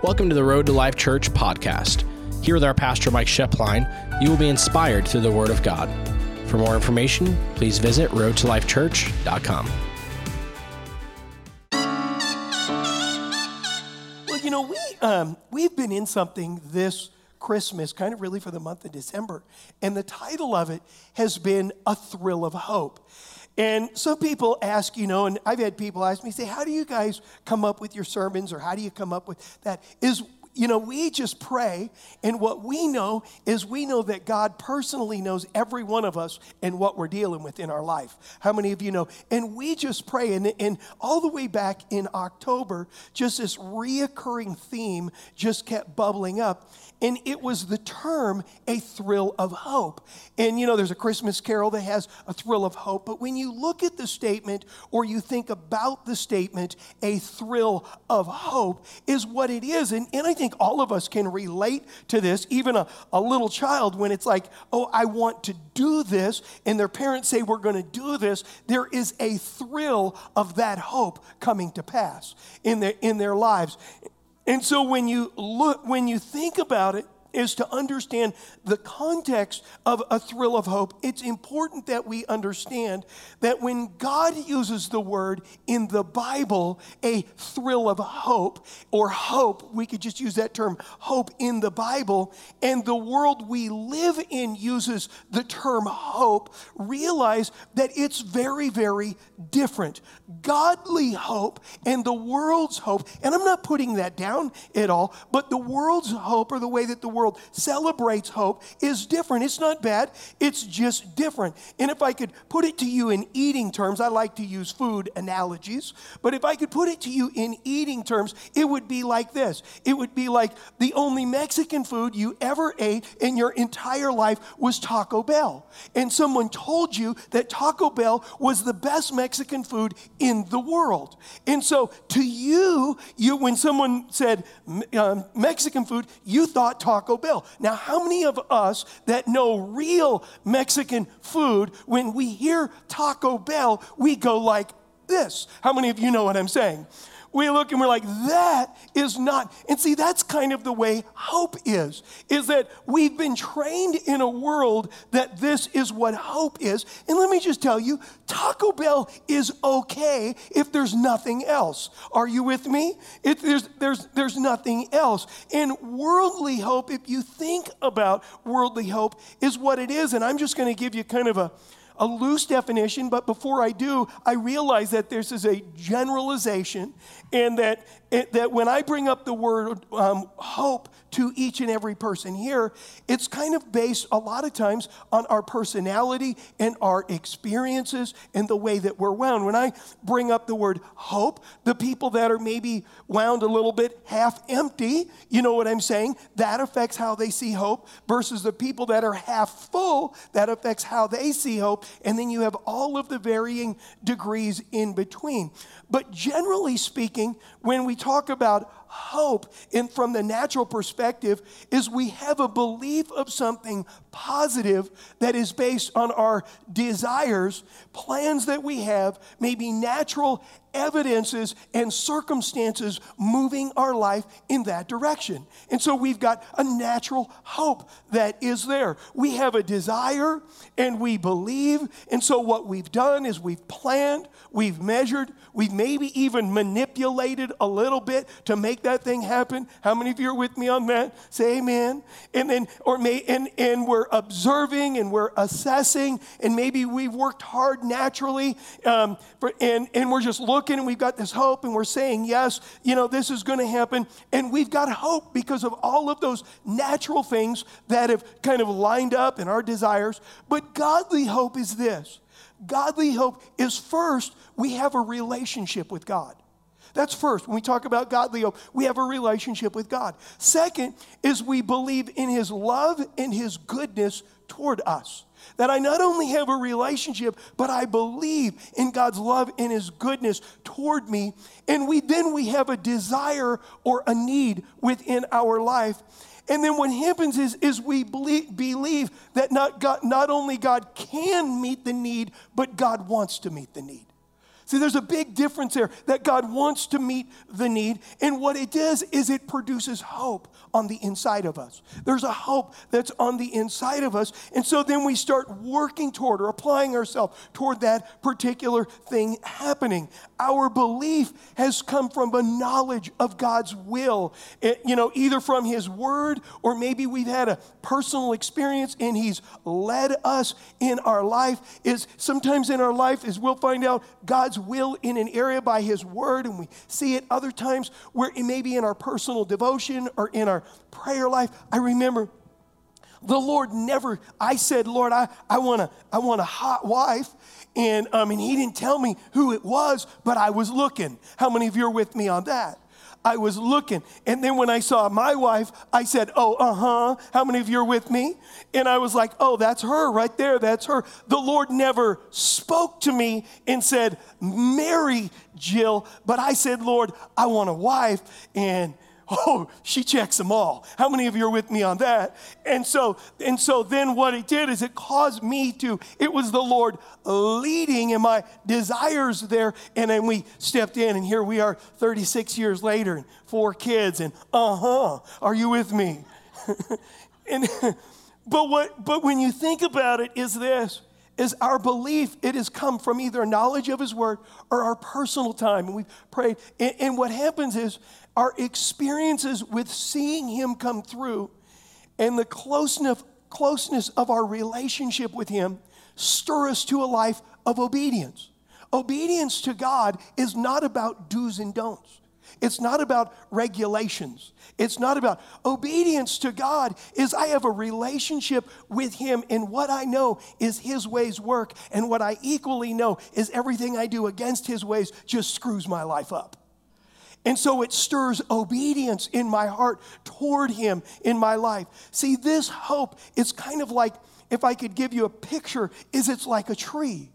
Welcome to the Road to Life Church podcast. Here with our pastor, Mike Schoeplein, you will be inspired through the Word of God. For more information, please visit roadtolifechurch.com. Well, you know, we, um, we've been in something this Christmas, kind of really for the month of December, and the title of it has been A Thrill of Hope. And some people ask, you know, and I've had people ask me, say, how do you guys come up with your sermons or how do you come up with that? Is you know, we just pray, and what we know is we know that God personally knows every one of us and what we're dealing with in our life. How many of you know? And we just pray, and, and all the way back in October, just this reoccurring theme just kept bubbling up and it was the term a thrill of hope. And you know, there's a Christmas carol that has a thrill of hope, but when you look at the statement or you think about the statement, a thrill of hope is what it is. And, and I think all of us can relate to this, even a, a little child, when it's like, oh, I want to do this, and their parents say, we're going to do this, there is a thrill of that hope coming to pass in their, in their lives. And so when you look, when you think about it, is to understand the context of a thrill of hope. It's important that we understand that when God uses the word in the Bible, a thrill of hope, or hope, we could just use that term, hope in the Bible, and the world we live in uses the term hope, realize that it's very, very different. Godly hope and the world's hope, and I'm not putting that down at all, but the world's hope or the way that the world celebrates hope is different. It's not bad, it's just different. And if I could put it to you in eating terms, I like to use food analogies, but if I could put it to you in eating terms, it would be like this it would be like the only Mexican food you ever ate in your entire life was Taco Bell. And someone told you that Taco Bell was the best Mexican food in the world. And so to you, you when someone said um, Mexican food, you thought Taco Bell. Now, how many of us that know real Mexican food, when we hear Taco Bell, we go like this? How many of you know what I'm saying? We look and we're like, that is not. And see, that's kind of the way hope is, is that we've been trained in a world that this is what hope is. And let me just tell you, Taco Bell is okay if there's nothing else. Are you with me? If there's, there's, there's nothing else. And worldly hope, if you think about worldly hope, is what it is. And I'm just going to give you kind of a, a loose definition, but before I do, I realize that this is a generalization and that, that when I bring up the word um, hope to each and every person here, it's kind of based a lot of times on our personality and our experiences and the way that we're wound. When I bring up the word hope, the people that are maybe wound a little bit half empty, you know what I'm saying? That affects how they see hope versus the people that are half full, that affects how they see hope. And then you have all of the varying degrees in between. But generally speaking, when we talk about hope in from the natural perspective is we have a belief of something positive that is based on our desires, plans that we have, maybe natural evidences and circumstances moving our life in that direction. And so we've got a natural hope that is there. We have a desire and we believe. And so what we've done is we've planned, we've measured, we've maybe even manipulated a little bit to make that thing happen. How many of you are with me on that? Say amen. And then, or may, and, and we're observing and we're assessing, and maybe we've worked hard naturally, um, for, and, and we're just looking and we've got this hope and we're saying, yes, you know, this is going to happen. And we've got hope because of all of those natural things that have kind of lined up in our desires. But godly hope is this godly hope is first, we have a relationship with God. That's first. When we talk about godly hope, we have a relationship with God. Second is we believe in His love and His goodness toward us. That I not only have a relationship, but I believe in God's love and His goodness toward me. And we then we have a desire or a need within our life. And then what happens is, is we believe, believe that not, God, not only God can meet the need, but God wants to meet the need. See, there's a big difference there that God wants to meet the need. And what it does is it produces hope on the inside of us. There's a hope that's on the inside of us. And so then we start working toward or applying ourselves toward that particular thing happening. Our belief has come from a knowledge of God's will, eh, you know, either from His Word or maybe we've had a personal experience and He's led us in our life. Is sometimes in our life, as we'll find out, God's will in an area by His Word, and we see it other times where it may be in our personal devotion or in our prayer life. I remember the Lord never, I said, Lord, I, I, want, a, I want a hot wife. And, um, and he didn't tell me who it was, but I was looking. How many of you are with me on that? I was looking. And then when I saw my wife, I said, Oh, uh huh. How many of you are with me? And I was like, Oh, that's her right there. That's her. The Lord never spoke to me and said, Marry Jill. But I said, Lord, I want a wife. And oh, she checks them all. How many of you are with me on that? And so, and so then what it did is it caused me to, it was the Lord leading in my desires there. And then we stepped in, and here we are 36 years later, and four kids, and uh-huh, are you with me? and but what but when you think about it, is this is our belief it has come from either knowledge of his word or our personal time and we've prayed and, and, what happens is our experiences with seeing him come through and the closeness, closeness of our relationship with him stir us to a life of obedience obedience to god is not about do's and don'ts it's not about regulations. It's not about obedience to God is I have a relationship with him and what I know is his ways work and what I equally know is everything I do against his ways just screws my life up. And so it stirs obedience in my heart toward him in my life. See, this hope is kind of like if I could give you a picture is it's like a tree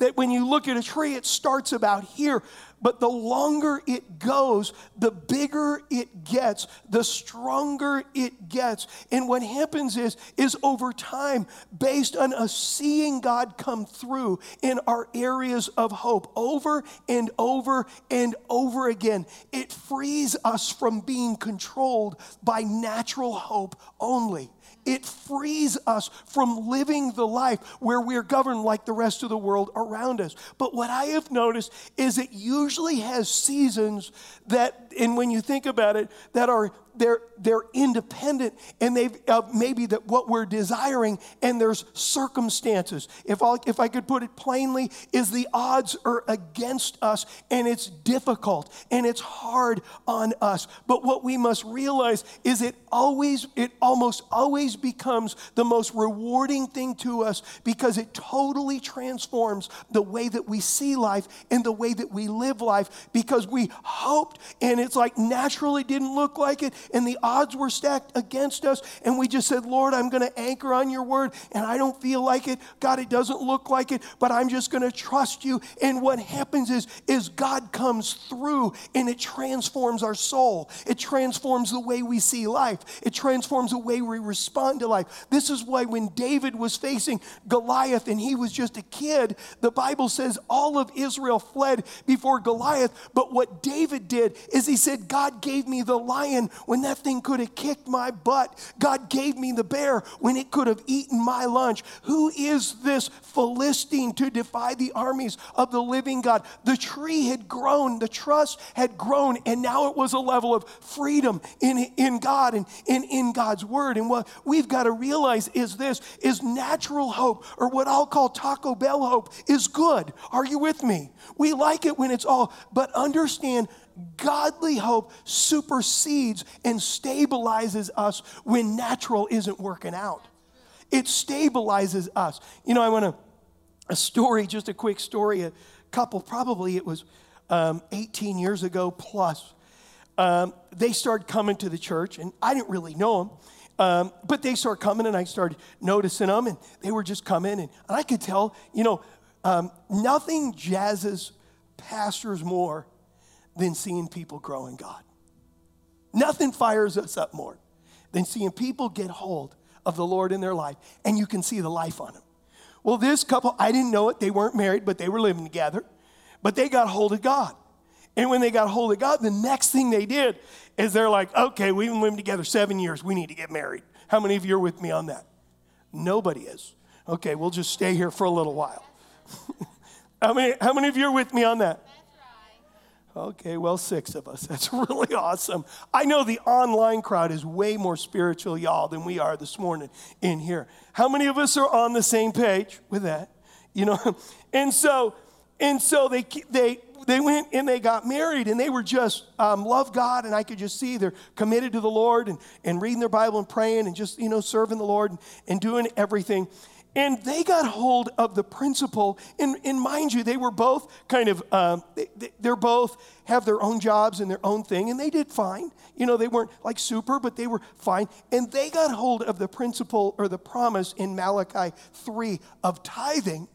that when you look at a tree, it starts about here, but the longer it goes, the bigger it gets, the stronger it gets. And what happens is, is over time, based on us seeing God come through in our areas of hope over and over and over again, it frees us from being controlled by natural hope only. It frees us from living the life where we're governed like the rest of the world around us. But what I have noticed is it usually has seasons that, and when you think about it, that are they're, they're independent and they've uh, maybe that what we're desiring and there's circumstances. If I, if I could put it plainly is the odds are against us and it's difficult and it's hard on us. But what we must realize is it always it almost always becomes the most rewarding thing to us because it totally transforms the way that we see life and the way that we live life because we hoped and it's like naturally didn't look like it and the odds were stacked against us. And we just said, Lord, I'm going to anchor on your word. And I don't feel like it. God, it doesn't look like it, but I'm just going to trust you. And what happens is, is God comes through and it transforms our soul. It transforms the way we see life. It transforms the way we respond to life. This is why when David was facing Goliath and he was just a kid, the Bible says all of Israel fled before Goliath. But what David did is he said, God gave me the lion when that thing could have kicked my butt. God gave me the bear when it could have eaten my lunch. Who is this Philistine to defy the armies of the living God? The tree had grown, the trust had grown, and now it was a level of freedom in, in God and in, in God's word. And what we've got to realize is this is natural hope, or what I'll call Taco Bell hope, is good. Are you with me? We like it when it's all, but understand godly hope supersedes and stabilizes us when natural isn't working out. It stabilizes us. You know, I want to, a story, just a quick story. A couple, probably it was um, 18 years ago plus. Um, they started coming to the church, and I didn't really know them. Um, but they started coming, and I started noticing them, and they were just coming, and, and I could tell, you know, um, nothing jazzes pastors more than seeing people grow in God. Nothing fires us up more than seeing people get hold of the Lord in their life and you can see the life on them. Well, this couple, I didn't know it. They weren't married, but they were living together. But they got hold of God. And when they got hold of God, the next thing they did is they're like, okay, we've been living together seven years. We need to get married. How many of you are with me on that? Nobody is. Okay, we'll just stay here for a little while. how, many, how many of you are with me on that? Okay, well, six of us. That's really awesome. I know the online crowd is way more spiritual, y'all, than we are this morning in here. How many of us are on the same page with that? You know, and so, and so they they they went and they got married, and they were just um, love God, and I could just see they're committed to the Lord and and reading their Bible and praying and just you know serving the Lord and, and doing everything. And they got hold of the principle, and, and mind you, they were both kind of, um, they, they're both have their own jobs and their own thing, and they did fine. You know, they weren't like super, but they were fine. And they got hold of the principle or the promise in Malachi 3 of tithing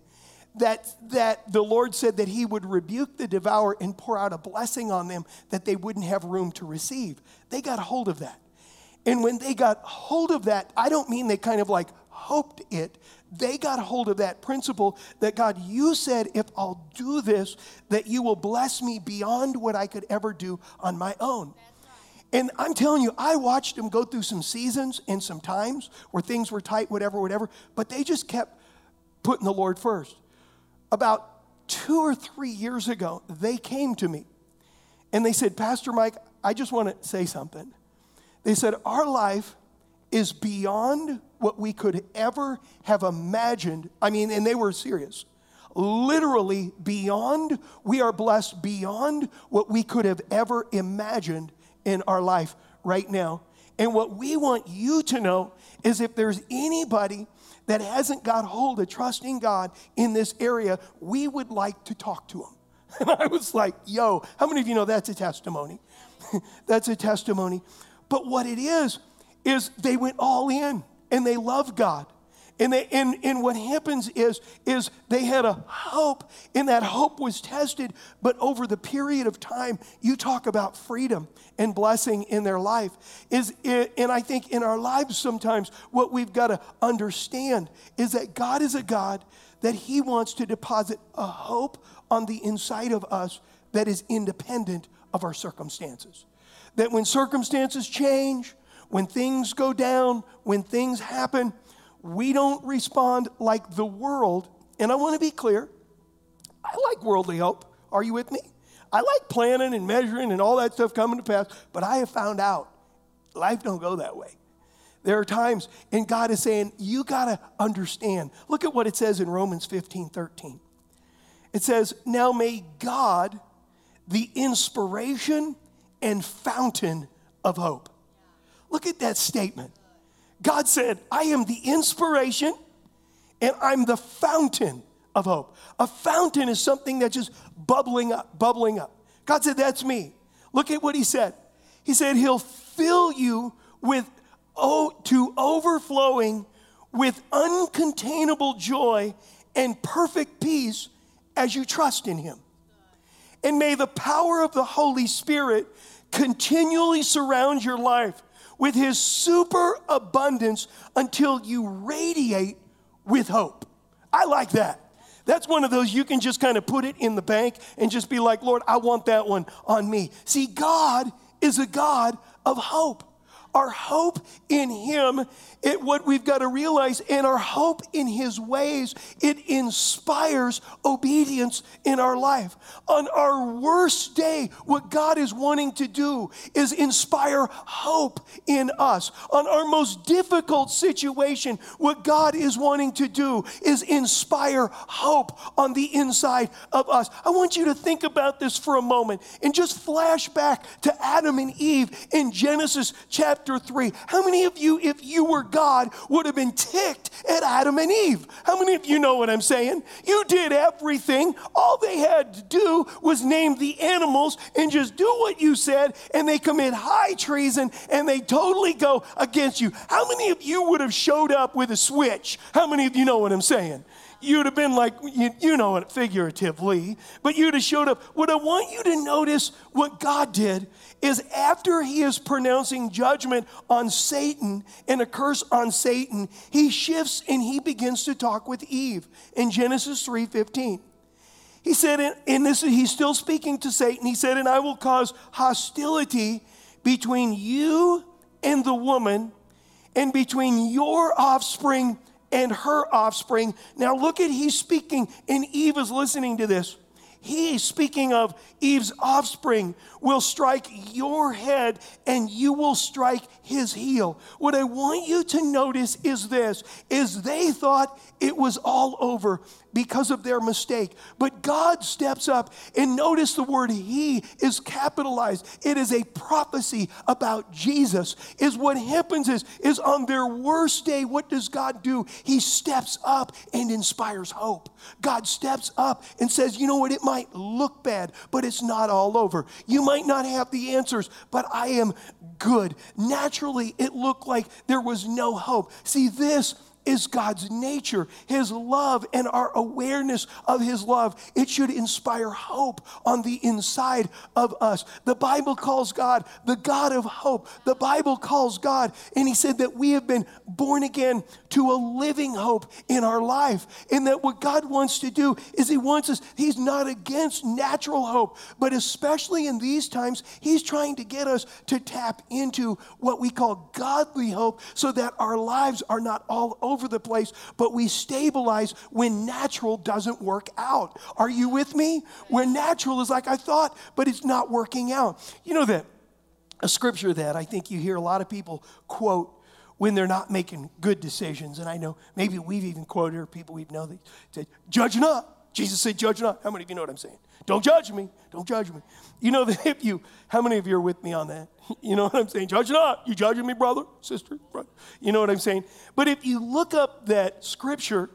that, that the Lord said that He would rebuke the devourer and pour out a blessing on them that they wouldn't have room to receive. They got hold of that. And when they got hold of that, I don't mean they kind of like hoped it, they got hold of that principle that God, you said, if I'll do this, that you will bless me beyond what I could ever do on my own. And I'm telling you, I watched them go through some seasons and some times where things were tight, whatever, whatever, but they just kept putting the Lord first. About two or three years ago, they came to me and they said, Pastor Mike, I just want to say something. They said, Our life is beyond what we could ever have imagined. I mean, and they were serious. Literally beyond, we are blessed beyond what we could have ever imagined in our life right now. And what we want you to know is if there's anybody that hasn't got hold of trusting God in this area, we would like to talk to them. And I was like, yo, how many of you know that's a testimony? that's a testimony. But what it is, is they went all in and they loved God. And, they, and, and what happens is, is they had a hope, and that hope was tested. But over the period of time, you talk about freedom and blessing in their life. Is, and I think in our lives sometimes, what we've got to understand is that God is a God that He wants to deposit a hope on the inside of us that is independent of our circumstances. That when circumstances change, when things go down, when things happen, we don't respond like the world. And I want to be clear I like worldly hope. Are you with me? I like planning and measuring and all that stuff coming to pass, but I have found out life don't go that way. There are times, and God is saying, you got to understand. Look at what it says in Romans 15 13. It says, Now may God, the inspiration and fountain of hope, Look at that statement. God said, I am the inspiration and I'm the fountain of hope. A fountain is something that's just bubbling up, bubbling up. God said, That's me. Look at what he said. He said, He'll fill you with, oh, to overflowing with uncontainable joy and perfect peace as you trust in Him. And may the power of the Holy Spirit continually surround your life with his super abundance until you radiate with hope. I like that. That's one of those you can just kind of put it in the bank and just be like, Lord, I want that one on me. See, God is a God of hope our hope in Him, it, what we've got to realize, and our hope in His ways, it inspires obedience in our life. On our worst day, what God is wanting to do is inspire hope in us. On our most difficult situation, what God is wanting to do is inspire hope on the inside of us. I want you to think about this for a moment and just flash back to Adam and Eve in Genesis chapter chapter 3. How many of you, if you were God, would have been ticked at Adam and Eve? How many of you know what I'm saying? You did everything. All they had to do was name the animals and just do what you said, and they commit high treason and they totally go against you. How many of you would have showed up with a switch? How many of you know what I'm saying? You'd have been like, you, you, know it figuratively, but you'd have showed up. What I want you to notice what God did is after he is pronouncing judgment on Satan and a curse on Satan, he shifts and he begins to talk with Eve in Genesis 3:15. He said, and this he's still speaking to Satan. He said, and I will cause hostility between you and the woman, and between your offspring and her offspring. Now look at he's speaking, and Eve is listening to this. He's speaking of Eve's offspring, will strike your head and you will strike his heel. What I want you to notice is this is they thought it was all over because of their mistake. But God steps up and notice the word he is capitalized. It is a prophecy about Jesus. Is what happens is is on their worst day what does God do? He steps up and inspires hope. God steps up and says, "You know what? It might look bad, but it's not all over. You might not have the answers, but I am good." Naturally, it looked like there was no hope. See, this is God's nature, His love, and our awareness of His love. It should inspire hope on the inside of us. The Bible calls God the God of hope. The Bible calls God, and He said that we have been born again to a living hope in our life. And that what God wants to do is He wants us, He's not against natural hope, but especially in these times, He's trying to get us to tap into what we call godly hope so that our lives are not all over over the place, but we stabilize when natural doesn't work out. Are you with me? Where natural is like I thought, but it's not working out. You know that a scripture that I think you hear a lot of people quote when they're not making good decisions. And I know maybe we've even quoted or people we've known that say, judge not. Jesus said, judge not. How many of you know what I'm saying? Don't judge me. Don't judge me. You know that if you, how many of you are with me on that? You know what I'm saying? Judge not. You judging me, brother, sister, brother. You know what I'm saying? But if you look up that scripture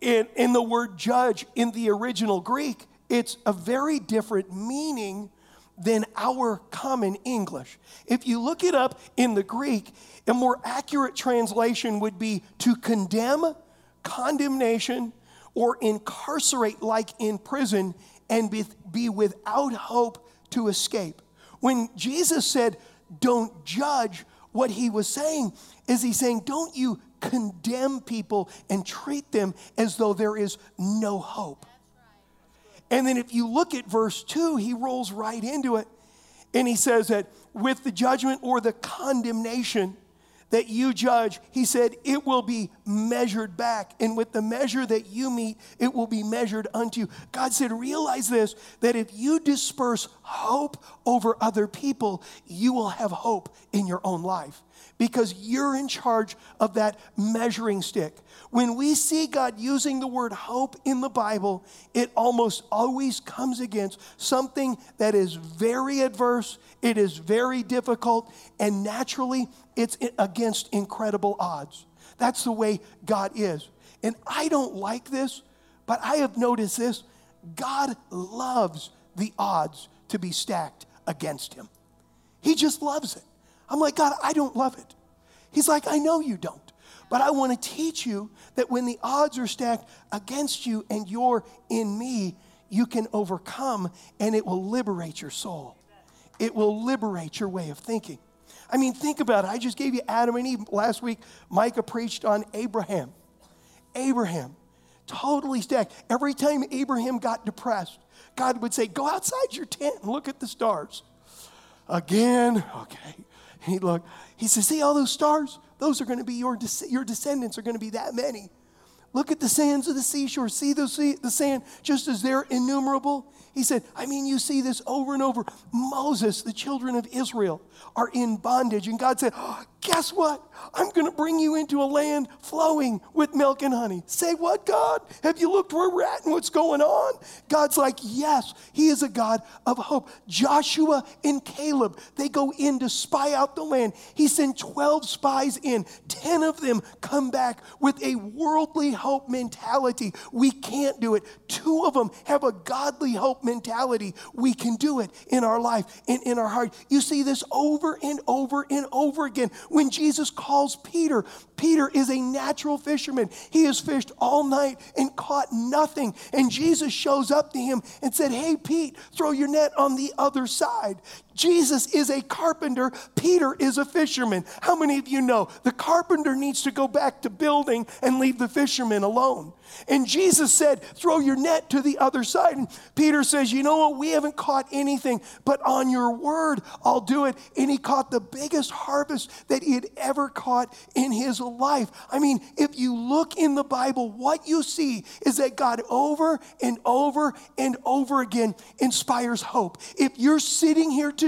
in, in the word judge in the original Greek, it's a very different meaning than our common English. If you look it up in the Greek, a more accurate translation would be to condemn, condemnation, or incarcerate like in prison and be, without hope to escape. When Jesus said, Don't judge, what he was saying is he's saying, Don't you condemn people and treat them as though there is no hope. And then if you look at verse 2, he rolls right into it and he says that with the judgment or the condemnation, that you judge, he said, it will be measured back. And with the measure that you meet, it will be measured unto you. God said, realize this that if you disperse hope over other people, you will have hope in your own life because you're in charge of that measuring stick. When we see God using the word hope in the Bible, it almost always comes against something that is very adverse, it is very difficult, and naturally, it's against incredible odds. That's the way God is. And I don't like this, but I have noticed this God loves the odds to be stacked against him. He just loves it. I'm like, God, I don't love it. He's like, I know you don't. But I want to teach you that when the odds are stacked against you and you're in me, you can overcome and it will liberate your soul. It will liberate your way of thinking. I mean, think about it. I just gave you Adam and Eve. Last week, Micah preached on Abraham. Abraham, totally stacked. Every time Abraham got depressed, God would say, Go outside your tent and look at the stars. Again, okay. He look. He says, See all those stars? Those are going to be your, your descendants, are going to be that many. Look at the sands of the seashore. See the, the sand just as they're innumerable? He said, I mean, you see this over and over. Moses, the children of Israel, are in bondage. And God said, oh, Guess what? I'm going to bring you into a land flowing with milk and honey. Say, What, God? Have you looked where we're at and what's going on? God's like, Yes, He is a God of hope. Joshua and Caleb, they go in to spy out the land. He sent 12 spies in, 10 of them come back with a worldly hope mentality. We can't do it. Two of them have a godly hope mentality. We can do it in our life and in our heart. You see this over and over and over again when Jesus calls Peter, Peter is a natural fisherman. He has fished all night and caught nothing. And Jesus shows up to him and said, Hey, Pete, throw your net on the other side. Jesus is a carpenter, Peter is a fisherman. How many of you know the carpenter needs to go back to building and leave the fisherman alone? And Jesus said, Throw your net to the other side. And Peter says, You know what? We haven't caught anything, but on your word, I'll do it. And he caught the biggest harvest that he had ever caught in his life. I mean, if you look in the Bible, what you see is that God over and over and over again inspires hope. If you're sitting here today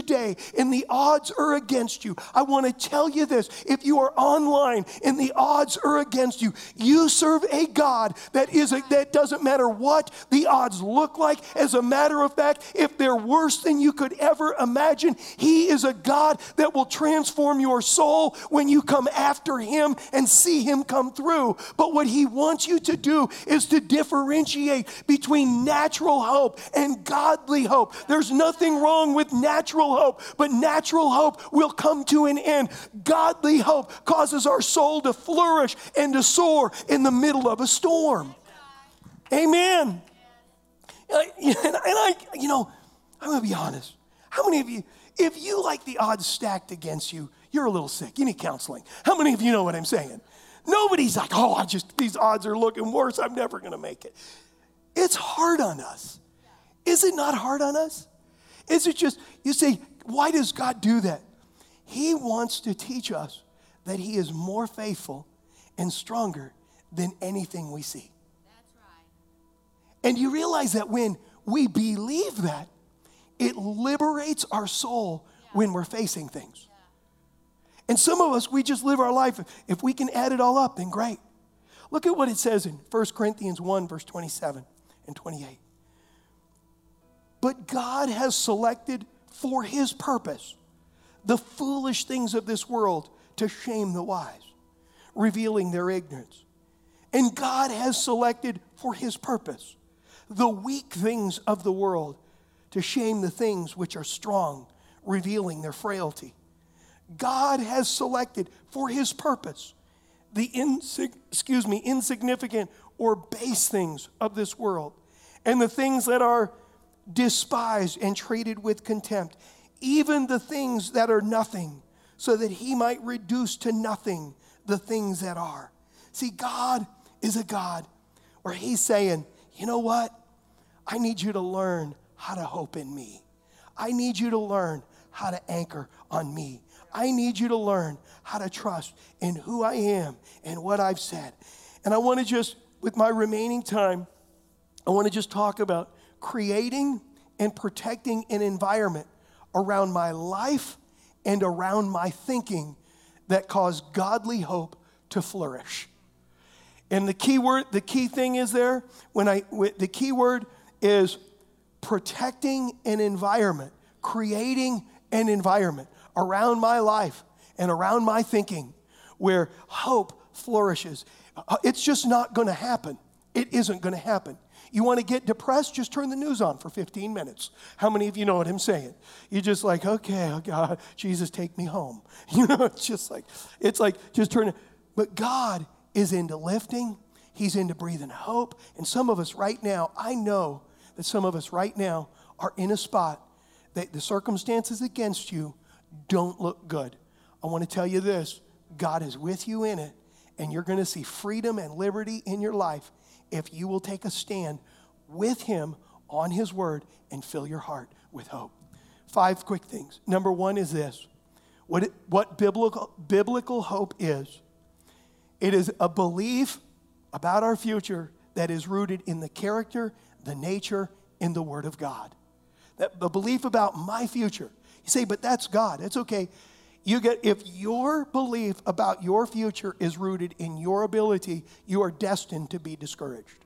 and the odds are against you, I want to tell you this. If you are online and the odds are against you, you serve a God that is a, that doesn't matter what the odds look like. As a matter of fact, if they're worse than you could ever imagine, He is a God that will transform your soul when you come after Him and see Him come through. But what He wants you to do is to differentiate between natural hope and godly hope. There's nothing wrong with natural hope, but natural hope will come to an end. Godly hope causes our soul to flourish and to soar in the middle of a storm. Amen. Uh, and I, you know, I'm going to be honest. How many of you, if you like the odds stacked against you, you're a little sick. You need counseling. How many of you know what I'm saying? Nobody's like, oh, I just, these odds are looking worse. I'm never going to make it. It's hard on us. Is it not hard on us? Is it just, you say, why does God do that? He wants to teach us that He is more faithful and stronger than anything we see. And you realize that when we believe that, it liberates our soul when we're facing things. And some of us, we just live our life. If we can add it all up, then great. Look at what it says in 1 Corinthians 1, verse 27 and 28. But God has selected for his purpose the foolish things of this world to shame the wise, revealing their ignorance. And God has selected for his purpose the weak things of the world to shame the things which are strong, revealing their frailty. God has selected for his purpose the insig- excuse me, insignificant or base things of this world and the things that are despised and treated with contempt, even the things that are nothing, so that he might reduce to nothing the things that are. See, God is a God where he's saying, you know what? I need you to learn how to hope in me. I need you to learn how to anchor on me. I need you to learn how to trust in who I am and what I've said. And I want to just, with my remaining time, I want to just talk about creating and protecting an environment around my life and around my thinking that cause godly hope to flourish. And the key word, the key thing is there, when I, the key word is protecting an environment, creating an environment around my life and around my thinking where hope flourishes. Uh, it's just not going to happen. It isn't going to happen. You want to get depressed? Just turn the news on for 15 minutes. How many of you know what I'm saying? You're just like, okay, oh God, Jesus, take me home. You know, it's just like, it's like, just turn it. But God is into lifting, He's into breathing hope. And some of us right now, I know that some of us right now are in a spot that the circumstances against you don't look good. I want to tell you this God is with you in it, and you're going to see freedom and liberty in your life if you will take a stand with Him on His word and fill your heart with hope. Five quick things. Number one is this what, it, what biblical, biblical hope is it is a belief about our future that is rooted in the character the nature in the Word of God. That the belief about my future. You say, but that's God. It's okay. You get if your belief about your future is rooted in your ability, you are destined to be discouraged.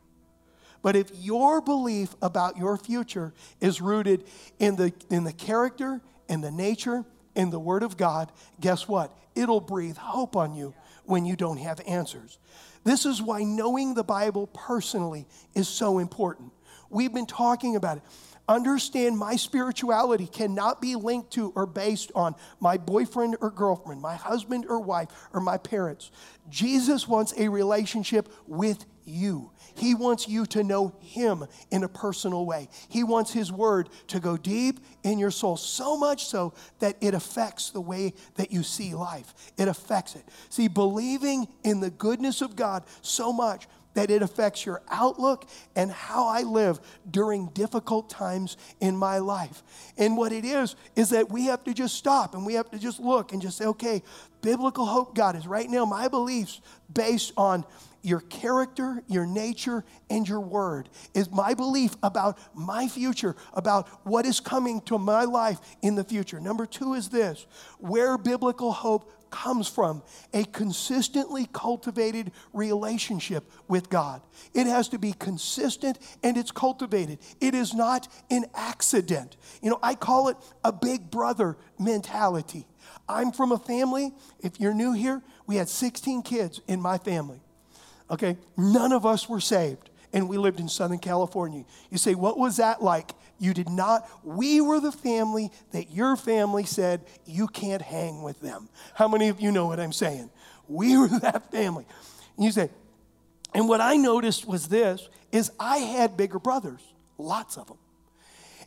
But if your belief about your future is rooted in the in the character and the nature in the word of God, guess what? It'll breathe hope on you when you don't have answers. This is why knowing the Bible personally is so important. We've been talking about it. Understand my spirituality cannot be linked to or based on my boyfriend or girlfriend, my husband or wife, or my parents. Jesus wants a relationship with you. He wants you to know Him in a personal way. He wants His Word to go deep in your soul, so much so that it affects the way that you see life. It affects it. See, believing in the goodness of God so much that it affects your outlook and how I live during difficult times in my life. And what it is, is that we have to just stop and we have to just look and just say, okay, biblical hope, God, is right now my beliefs based on your character, your nature, and your word is my belief about my future, about what is coming to my life in the future. Number two is this where biblical hope comes from a consistently cultivated relationship with God. It has to be consistent and it's cultivated. It is not an accident. You know, I call it a big brother mentality. I'm from a family, if you're new here, we had 16 kids in my family. Okay, none of us were saved and we lived in Southern California. You say, what was that like? You did not. We were the family that your family said you can't hang with them. How many of you know what I'm saying? We were that family. And you say, and what I noticed was this is I had bigger brothers, lots of them.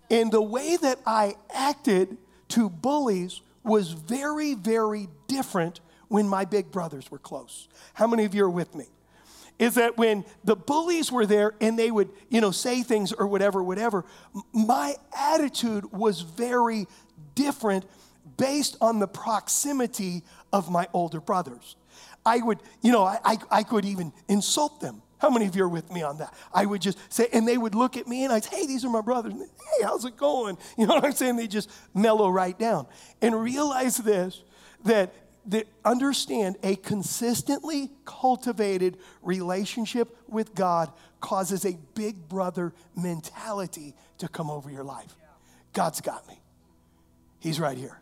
And the way that I acted to bullies was very, very different when my big brothers were close. How many of you are with me? Is that when the bullies were there and they would, you know, say things or whatever, whatever, my attitude was very different based on the proximity of my older brothers. I would, you know, I, I, I could even insult them. How many of you are with me on that? I would just say, and they would look at me and I'd say, hey, these are my brothers. Hey, how's it going? You know what I'm saying? They just mellow right down. And realize this that that understand a consistently cultivated relationship with God causes a big brother mentality to come over your life. God's got me. He's right here.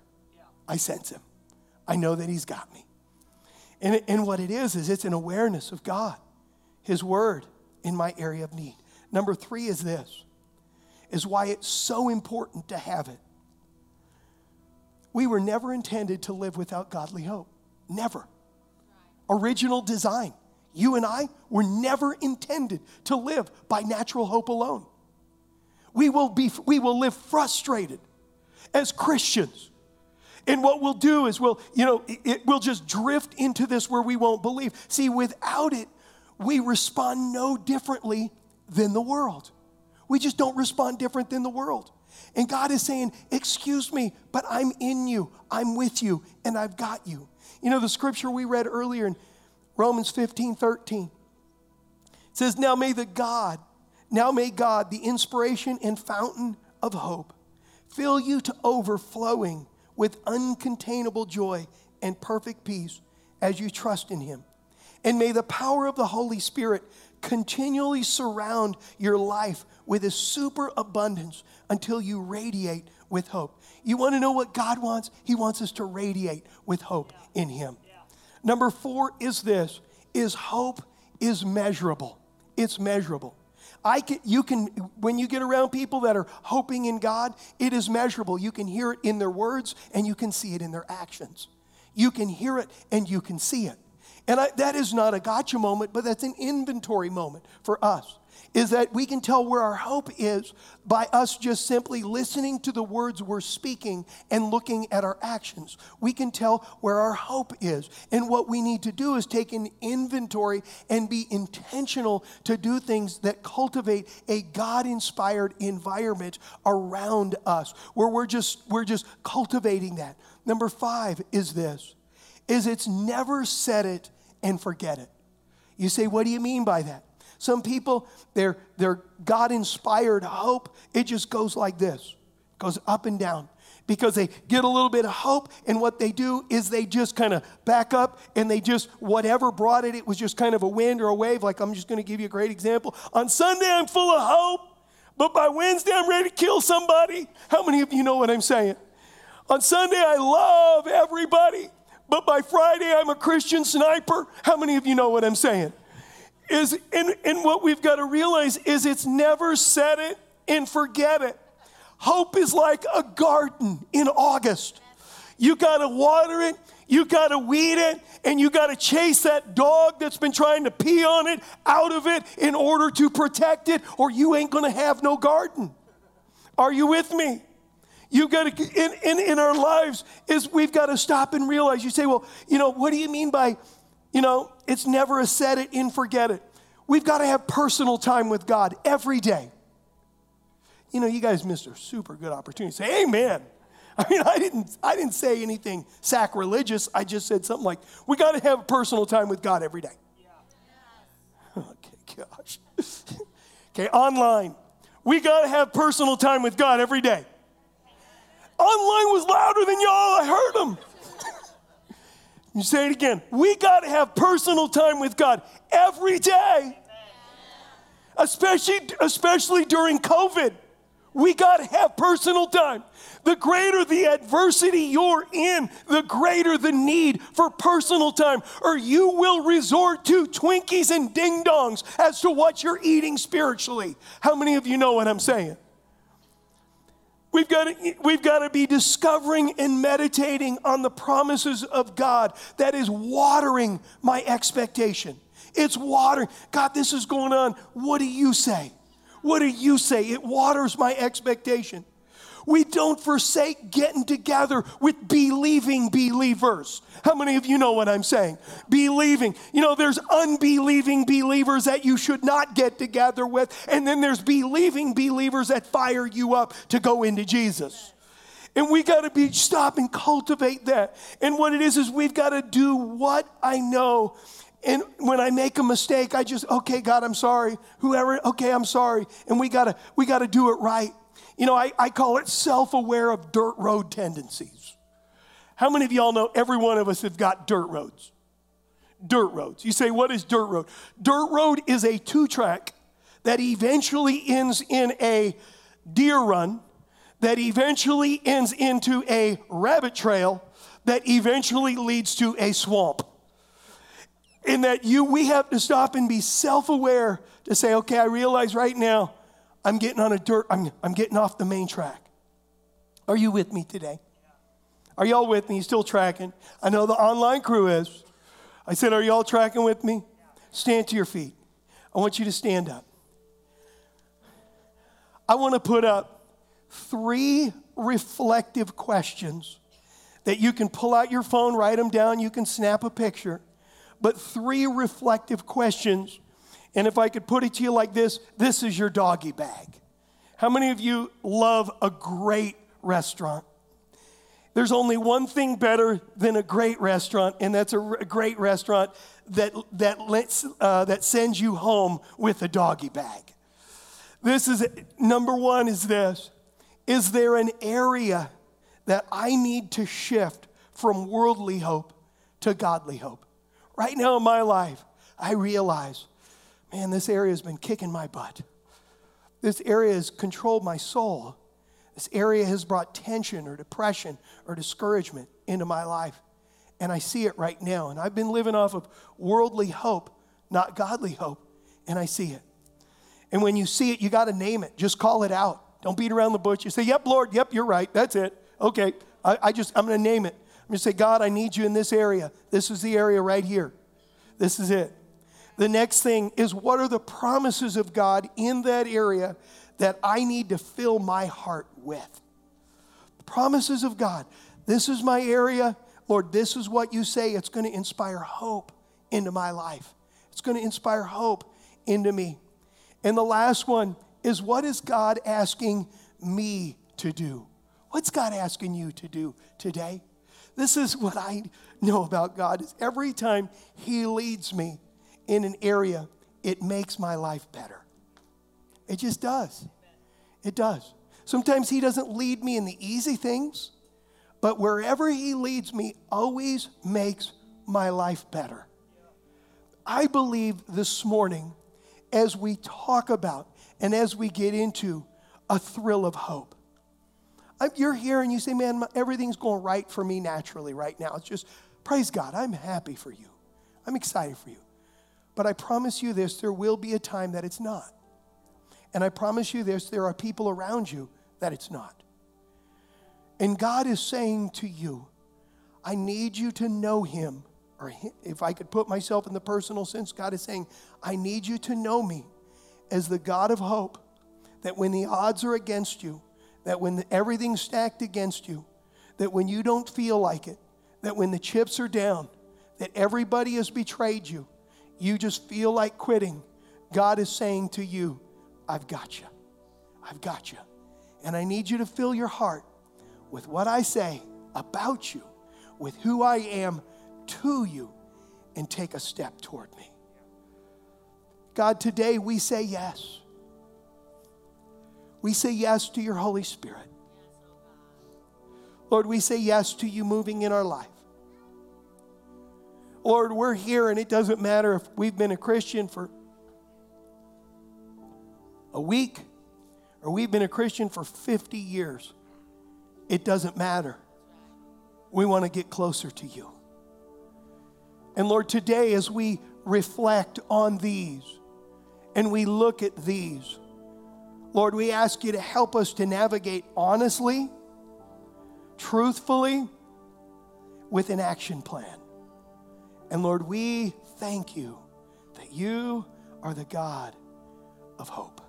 I sense him. I know that he's got me. And, and what it is, is it's an awareness of God, his word in my area of need. Number three is this, is why it's so important to have it. We were never intended to live without godly hope. Never. Original design. You and I were never intended to live by natural hope alone. We will, be, we will live frustrated as Christians. And what we'll do is we'll, you know, it, it, we'll just drift into this where we won't believe. See, without it, we respond no differently than the world. We just don't respond different than the world. And God is saying, Excuse me, but I'm in you, I'm with you, and I've got you. You know, the scripture we read earlier in Romans 15 13 says, Now may the God, now may God, the inspiration and fountain of hope, fill you to overflowing with uncontainable joy and perfect peace as you trust in Him. And may the power of the Holy Spirit continually surround your life with a superabundance until you radiate with hope. You want to know what God wants? He wants us to radiate with hope in Him. Number four is this is hope is measurable. It's measurable. I can, you can, when you get around people that are hoping in God, it is measurable. You can hear it in their words and you can see it in their actions. You can hear it and you can see it. And I, that is not a gotcha moment, but that's an inventory moment for us. Is that we can tell where our hope is by us just simply listening to the words we're speaking and looking at our actions. We can tell where our hope is. And what we need to do is take an inventory and be intentional to do things that cultivate a God inspired environment around us, where we're just, we're just cultivating that. Number five is this is it's never set it and forget it. You say, what do you mean by that? Some people, their, their God inspired hope, it just goes like this. Goes up and down. Because they get a little bit of hope and what they do is they just kind of back up and they just whatever brought it it was just kind of a wind or a wave like i'm just going to give you a great example. On sunday i'm full of hope but by wednesday i'm ready to kill somebody. How many of you know what i'm saying? On sunday i love everybody but by Friday I'm a Christian sniper. How many of you know what I'm saying? Is and, and what we've got to realize is it's never set it and forget it. Hope is like a garden in August. You got to water it, you got to weed it, and you got to chase that dog that's been trying to pee on it out of it in order to protect it, or you ain't going to have no garden. Are you with me? You got to, in, in, in our lives, is we've got to stop and realize. You say, well, you know, what do you mean by, you know, it's never a set it and forget it. We've got to have personal time with God every day. You know, you guys missed a super good opportunity. Say, Amen. I mean, I didn't, I didn't say anything sacrilegious. I just said something like, we got to have personal time with God every day. Yeah. Okay, gosh. okay, online. We got to have personal time with God every day. Online was louder than y'all. I heard them. you say it again. We got to have personal time with God every day, especially, especially during COVID. We got to have personal time. The greater the adversity you're in, the greater the need for personal time, or you will resort to Twinkies and ding dongs as to what you're eating spiritually. How many of you know what I'm saying? We've got, to, we've got to be discovering and meditating on the promises of God that is watering my expectation. It's watering. God, this is going on. What do you say? What do you say? It waters my expectation. We don't forsake getting together with believing believers. How many of you know what I'm saying? Believing. You know, there's unbelieving believers that you should not get together with, and then there's believing believers that fire you up to go into Jesus. And we got to be stop and cultivate that. And what it is is we've got to do what I know. And when I make a mistake, I just, okay, God, I'm sorry. Whoever, okay, I'm sorry. And we gotta, we gotta do it right. You know, I, I call it self aware of dirt road tendencies. How many of y'all know every one of us have got dirt roads? Dirt roads. You say, what is dirt road? Dirt road is a two track that eventually ends in a deer run, that eventually ends into a rabbit trail, that eventually leads to a swamp. In that you we have to stop and be self-aware to say, okay, I realize right now I'm getting on a dirt, I'm, I'm getting off the main track. Are you with me today? Are y'all with me? You still tracking? I know the online crew is. I said, Are y'all tracking with me? Stand to your feet. I want you to stand up. I want to put up three reflective questions that you can pull out your phone, write them down, you can snap a picture, but three reflective questions and if I could put it to you like this, this is your doggy bag. How many of you love a great restaurant? There's only one thing better than a great restaurant, and that's a, great restaurant that, that, lets, uh, that sends you home with a doggy bag. This is number one is this Is there an area that I need to shift from worldly hope to godly hope? Right now in my life, I realize man, this area has been kicking my butt. This area has controlled my soul. This area has brought tension or depression or discouragement into my life. And I see it right now. And I've been living off of worldly hope, not godly hope. And I see it. And when you see it, you got to name it. Just call it out. Don't beat around the bush. You say, Yep, Lord, yep, you're right. That's it. Okay. I, I just, I'm going to name it. I'm going to say, God, I need you in this area. This is the area right here. This is it. The next thing is what are the promises of God in that area that I need to fill my heart with? The promises of God. This is my area. Lord, this is what you say. It's going to inspire hope into my life. It's going to inspire hope into me. And the last one is what is God asking me to do? What's God asking you to do today? This is what I know about God is every time he leads me in an area, it makes my life better. It just does. It does. Sometimes He doesn't lead me in the easy things, but wherever He leads me always makes my life better. I believe this morning, as we talk about and as we get into a thrill of hope, you're here and you say, Man, everything's going right for me naturally right now. It's just, praise God, I'm happy for you. I'm excited for you. But I promise you this there will be a time that it's not. And I promise you this there are people around you that it's not. And God is saying to you, I need you to know him. Or if I could put myself in the personal sense, God is saying, I need you to know me as the God of hope, that when the odds are against you, that when everything's stacked against you, that when you don't feel like it, that when the chips are down, that everybody has betrayed you, you just feel like quitting, God is saying to you, I've got you. I've got you. And I need you to fill your heart with what I say about you, with who I am to you, and take a step toward me. God, today we say yes. We say yes to your Holy Spirit. Lord, we say yes to you moving in our life. Lord, we're here, and it doesn't matter if we've been a Christian for a week or we've been a Christian for 50 years. It doesn't matter. We want to get closer to you. And Lord, today as we reflect on these and we look at these, Lord, we ask you to help us to navigate honestly, truthfully, with an action plan. And Lord, we thank you that you are the God of hope.